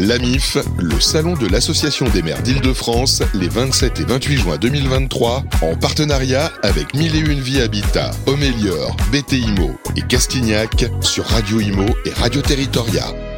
L'AMIF, le salon de l'Association des maires d'Île-de-France, les 27 et 28 juin 2023, en partenariat avec Mille et Une Vie Habitat, Homélior, BTIMO et Castignac sur Radio Imo et Radio Territoria.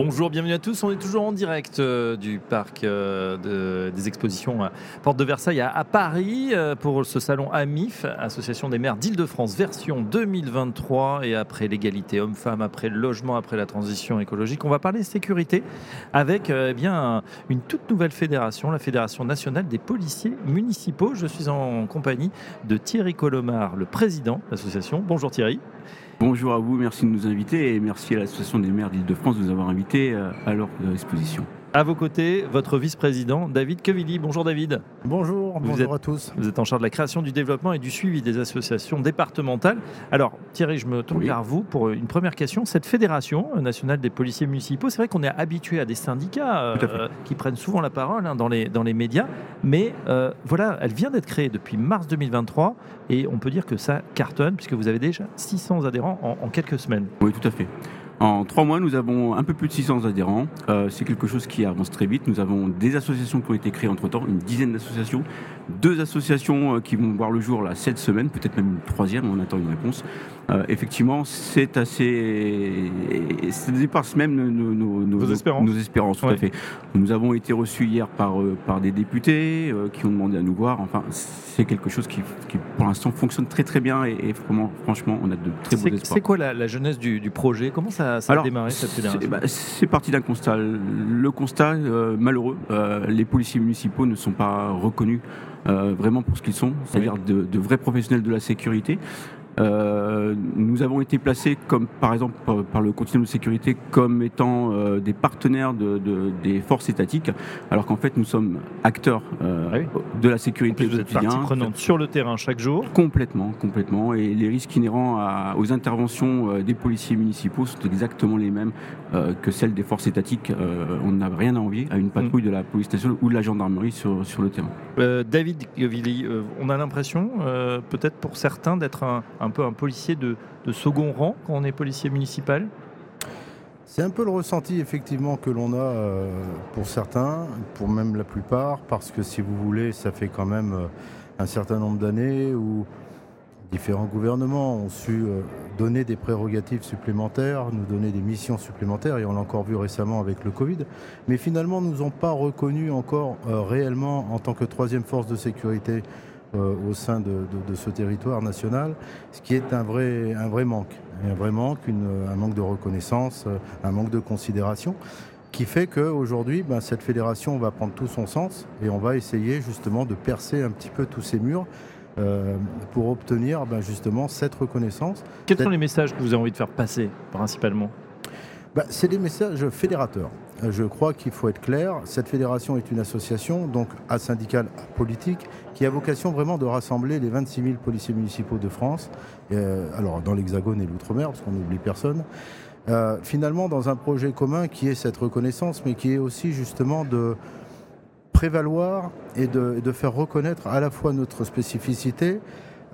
Bonjour, bienvenue à tous. On est toujours en direct euh, du parc euh, des expositions à Porte de Versailles à, Paris euh, pour ce salon AMIF, Association des maires d'Île-de-France, version 2023. Et après l'égalité homme-femme, après le logement, après la transition écologique, on va parler sécurité avec eh une toute nouvelle fédération, la Fédération nationale des policiers municipaux. Je suis en compagnie de Thierry Colomar, le président de l'association. Bonjour Thierry. Bonjour à vous, merci de nous inviter et merci à l'Association des maires d'Île-de-France de nous avoir invités euh, à leur exposition. À vos côtés, votre vice-président David Quevilly. Bonjour David. Bonjour, bonjour à tous. Vous êtes en charge de la création, du développement et du suivi des associations départementales. Alors Thierry, je me tourne vers vous pour une première question. Cette fédération nationale des policiers municipaux, c'est vrai qu'on est habitué à des syndicats euh, qui prennent souvent la parole hein, dans, les, dans les médias, mais euh, voilà, elle vient d'être créée depuis mars 2023 et on peut dire que ça cartonne puisque vous avez déjà 600 adhérents en, en quelques semaines. Oui, tout à fait. En trois mois, nous avons un peu plus de 600 adhérents. Euh, c'est quelque chose qui avance très vite. Nous avons des associations qui ont été créées entre-temps, une dizaine d'associations, deux associations euh, qui vont voir le jour là cette semaine, peut-être même une troisième, on attend une réponse. Euh, effectivement, c'est assez. Ça dépasse même nos, nos, nos, espérances. nos espérances. tout à fait. Nous avons été reçus hier par, par des députés qui ont demandé à nous voir. Enfin, c'est quelque chose qui, qui pour l'instant, fonctionne très très bien et, vraiment, franchement, on a de très beaux espoirs. C'est quoi la, la jeunesse du, du, projet? Comment ça ça, a démarré cette fédération? bah, C'est parti d'un constat. Le constat euh, malheureux, euh, les policiers municipaux ne sont pas reconnus euh, vraiment pour ce qu'ils sont, c'est-à-dire de, vrais professionnels de la sécurité. Euh, nous avons été placés, comme par exemple par, le continuum de sécurité, comme étant euh, des partenaires de, des forces étatiques, alors qu'en fait nous sommes acteurs euh, ah de la sécurité vous êtes partie prenante sur le terrain chaque jour. Complètement, complètement. Et les risques inhérents aux interventions des policiers municipaux sont exactement les mêmes que celles des forces étatiques. on n'a rien à envier à une patrouille de la police nationale ou de la gendarmerie sur, sur le terrain. David Gavilli, on a l'impression, peut-être pour certains, d'être un un peu un policier de, second rang quand on est policier municipal? C'est un peu le ressenti effectivement que l'on a euh, pour certains, pour même la plupart, parce que si vous voulez, ça fait quand même euh, un certain nombre d'années où différents gouvernements ont su euh, donner des prérogatives supplémentaires, nous donner des missions supplémentaires, et on l'a encore vu récemment avec le Covid, mais finalement nous ont pas reconnus encore réellement en tant que troisième force de sécurité au sein de, ce territoire national, ce qui est un vrai, un vrai manque. Un vrai manque, un manque de reconnaissance, euh, un manque de considération qui fait qu'aujourd'hui, ben, cette fédération va prendre tout son sens et on va essayer justement de percer un petit peu tous ces murs euh, pour obtenir ben, justement cette reconnaissance. Quels sont les messages que vous avez envie de faire passer principalement? Ben, C'est des messages fédérateurs. Je crois qu'il faut être clair. Cette fédération est une association, donc asyndicale politique, qui a vocation vraiment de rassembler les 26 000 policiers municipaux de France, euh, alors dans l'Hexagone et l'Outre-mer, parce qu'on n'oublie personne. Euh, finalement, dans un projet commun qui est cette reconnaissance, mais qui est aussi justement de prévaloir et de faire reconnaître à la fois notre spécificité,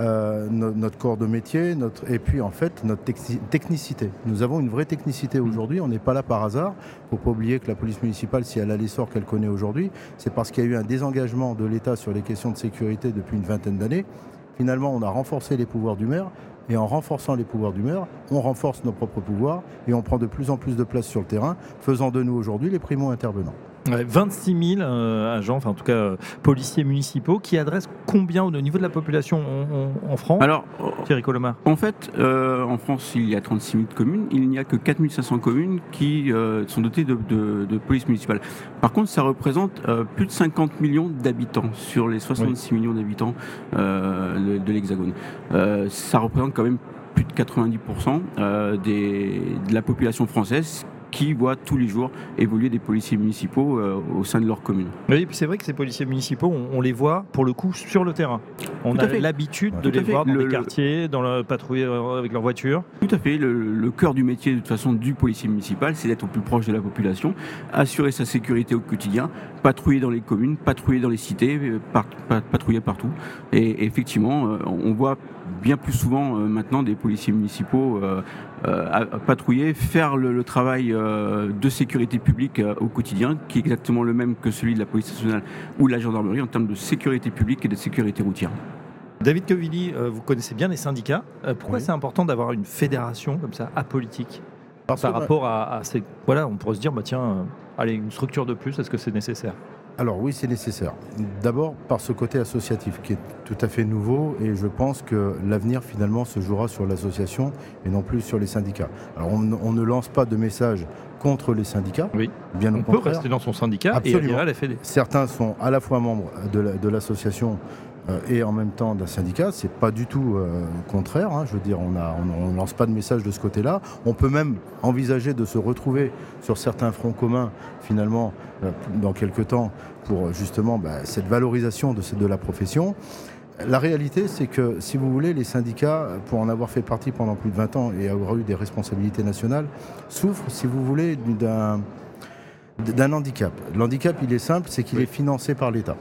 euh, notre corps de métier, notre, et puis en fait notre technicité. Nous avons une vraie technicité mm. aujourd'hui, on n'est pas là par hasard. Il ne faut pas oublier que la police municipale, si elle a l'essor qu'elle connaît aujourd'hui, c'est parce qu'il y a eu un désengagement de l'État sur les questions de sécurité depuis une vingtaine d'années. Finalement, on a renforcé les pouvoirs du maire, et en renforçant les pouvoirs du maire, on renforce nos propres pouvoirs et on prend de plus en plus de place sur le terrain, faisant de nous aujourd'hui les primo-intervenants. 26 000 euh, agents, enfin en tout cas euh, policiers municipaux, qui adressent combien au niveau de la population en, France? Alors, Thierry Colomar En fait, euh, en France, il y a 36 000 communes. Il n'y a que 4 500 communes qui sont dotées de, de, police municipale. Par contre, ça représente plus de 50 millions d'habitants sur les 66 millions d'habitants de, l'Hexagone. ça représente quand même plus de 90% des, de la population française qui voient tous les jours évoluer des policiers municipaux euh, au sein de leur commune. Oui, c'est vrai que ces policiers municipaux, on, les voit pour le coup sur le terrain. On a l'habitude de les voir dans les quartiers, dans la patrouille euh, avec leur voiture. Tout à fait. Le, cœur du métier, de toute façon, du policier municipal, c'est d'être au plus proche de la population, assurer sa sécurité au quotidien, patrouiller dans les communes, patrouiller dans les cités, euh, patrouiller partout. Et, effectivement, on voit bien plus souvent maintenant des policiers municipaux patrouiller, faire le, travail de sécurité publique au quotidien, qui est exactement le même que celui de la police nationale ou de la gendarmerie en termes de sécurité publique et de sécurité routière. David Kovilli, vous connaissez bien les syndicats. pourquoi c'est important d'avoir une fédération comme ça, apolitique par rapport à, ces... Voilà, on pourrait se dire, bah, tiens, allez, une structure de plus, est-ce que c'est nécessaire? Alors oui, c'est nécessaire. D'abord par ce côté associatif qui est tout à fait nouveau et je pense que l'avenir finalement se jouera sur l'association et non plus sur les syndicats. Alors on, ne lance pas de message contre les syndicats. Oui. Bien on peut rester dans son syndicat Absolument. et à la Fédé. Certains sont à la fois membres de l'association euh, et en même temps d'un syndicat, c'est pas du tout euh, contraire. Hein. je veux dire, on ne lance pas de message de ce côté-là. On peut même envisager de se retrouver sur certains fronts communs, finalement, euh, dans quelques temps, pour justement bah, cette valorisation de, de la profession. La réalité, c'est que, si vous voulez, les syndicats, pour en avoir fait partie pendant plus de 20 ans et avoir eu des responsabilités nationales, souffrent, si vous voulez, d'un d'un handicap. L'handicap, il est simple, c'est qu'il est financé par l'État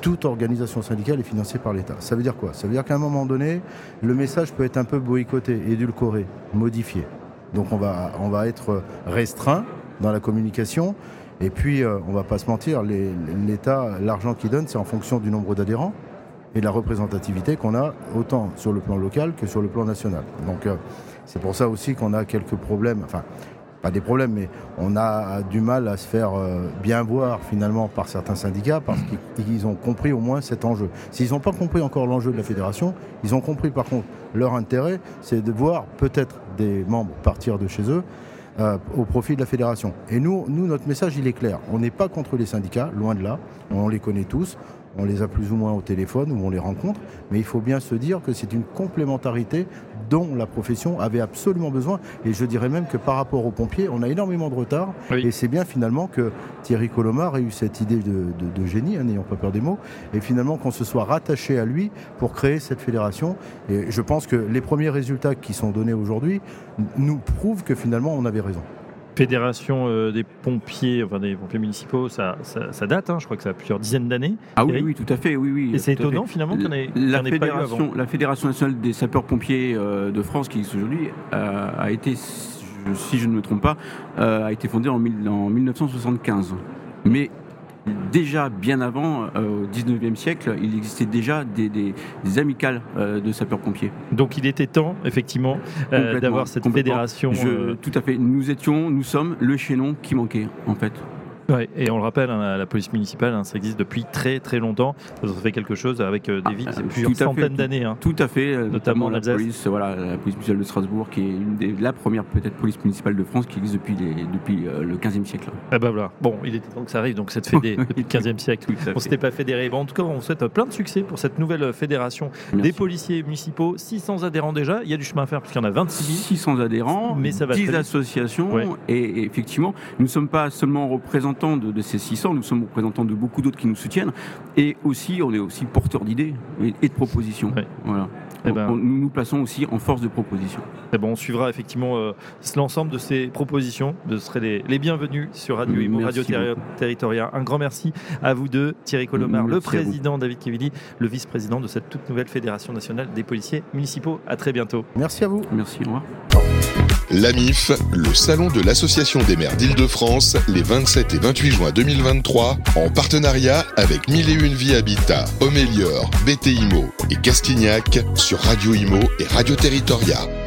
toute organisation syndicale est financée par l'État. Ça veut dire quoi? Ça veut dire qu'à un moment donné, le message peut être un peu boycotté, édulcoré, modifié. Donc on va, on va être restreint dans la communication. Et puis, euh, on va pas se mentir, l'État, l'argent qu'il donne, c'est en fonction du nombre d'adhérents et de la représentativité qu'on a, autant sur le plan local que sur le plan national. Donc, euh, c'est pour ça aussi qu'on a quelques problèmes. Enfin, pas des problèmes, mais on a du mal à se faire euh, bien voir finalement par certains syndicats parce qu'ils ont compris au moins cet enjeu. S'ils n'ont pas compris encore l'enjeu de la fédération, ils ont compris par contre leur intérêt, c'est de voir peut-être des membres partir de chez eux euh, au profit de la fédération. Et nous, nous, notre message, il est clair. On n'est pas contre les syndicats, loin de là. On les connaît tous on les a plus ou moins au téléphone ou on les rencontre, mais il faut bien se dire que c'est une complémentarité dont la profession avait absolument besoin. Et je dirais même que par rapport aux pompiers, on a énormément de retard. Et c'est bien finalement que Thierry Colomar ait eu cette idée de, génie, hein, n'ayant pas peur des mots, et finalement qu'on se soit rattaché à lui pour créer cette fédération. Et je pense que les premiers résultats qui sont donnés aujourd'hui nous prouvent que finalement on avait raison fédération euh, des pompiers, enfin des pompiers municipaux, ça, ça, date, hein, je crois que ça a plusieurs dizaines d'années. Ah oui, oui, tout à fait, oui, oui. Et c'est étonnant finalement qu'on ait, la, fédération, la Fédération nationale des sapeurs-pompiers euh, de France, qui existe aujourd'hui, euh, a été, si je ne me trompe pas, a été fondée en, en 1975. Mais déjà bien avant, euh, au 19e siècle, il existait déjà des, amicales euh, de sapeurs-pompiers. Donc il était temps, effectivement, euh, d'avoir cette fédération. tout à fait. Nous étions, nous sommes le chaînon qui manquait, en fait. Ouais, et on le rappelle, hein, la police municipale, hein, ça existe depuis très très longtemps. Ça fait quelque chose avec euh, des villes, ah, plusieurs centaines d'années. Hein. Tout à fait, euh, notamment, la police, voilà, la police municipale de Strasbourg, qui est une des, la première peut-être police municipale de France qui existe depuis, les, depuis euh, le 15e siècle. Ah bah voilà. Bon, il était temps que ça arrive, donc cette fédé depuis le 15e siècle. on s'était pas fédéré. Bon, en tout cas, on souhaite plein de succès pour cette nouvelle fédération des policiers municipaux. 600 adhérents déjà. Il y a du chemin à faire puisqu'il y en a 26 000. 600 adhérents, mais ça va 10 associations. Et, effectivement, nous ne sommes pas seulement représentants de, de ces 600 nous sommes représentants de beaucoup d'autres qui nous soutiennent. Et aussi, on est aussi porteurs d'idées et, de propositions. Voilà. Eh ben, nous nous plaçons aussi en force de proposition. Eh ben, on suivra effectivement euh, l'ensemble de ces propositions. Ce seraient les, les bienvenus sur Radio Imo, Radio Territoria. Un grand merci à vous deux, Thierry Colomar, le président, David Kevili, le vice-président de cette toute nouvelle Fédération nationale des policiers municipaux. À très bientôt. Merci à vous. Merci, au revoir. L'AMIF, le salon de l'Association des maires d'Île-de-France, les 27 et 28 juin 2023, en partenariat avec Mille et Une Vie Habitat, Homélior, BTIMO et Castignac sur Radio Imo et Radio Territoria.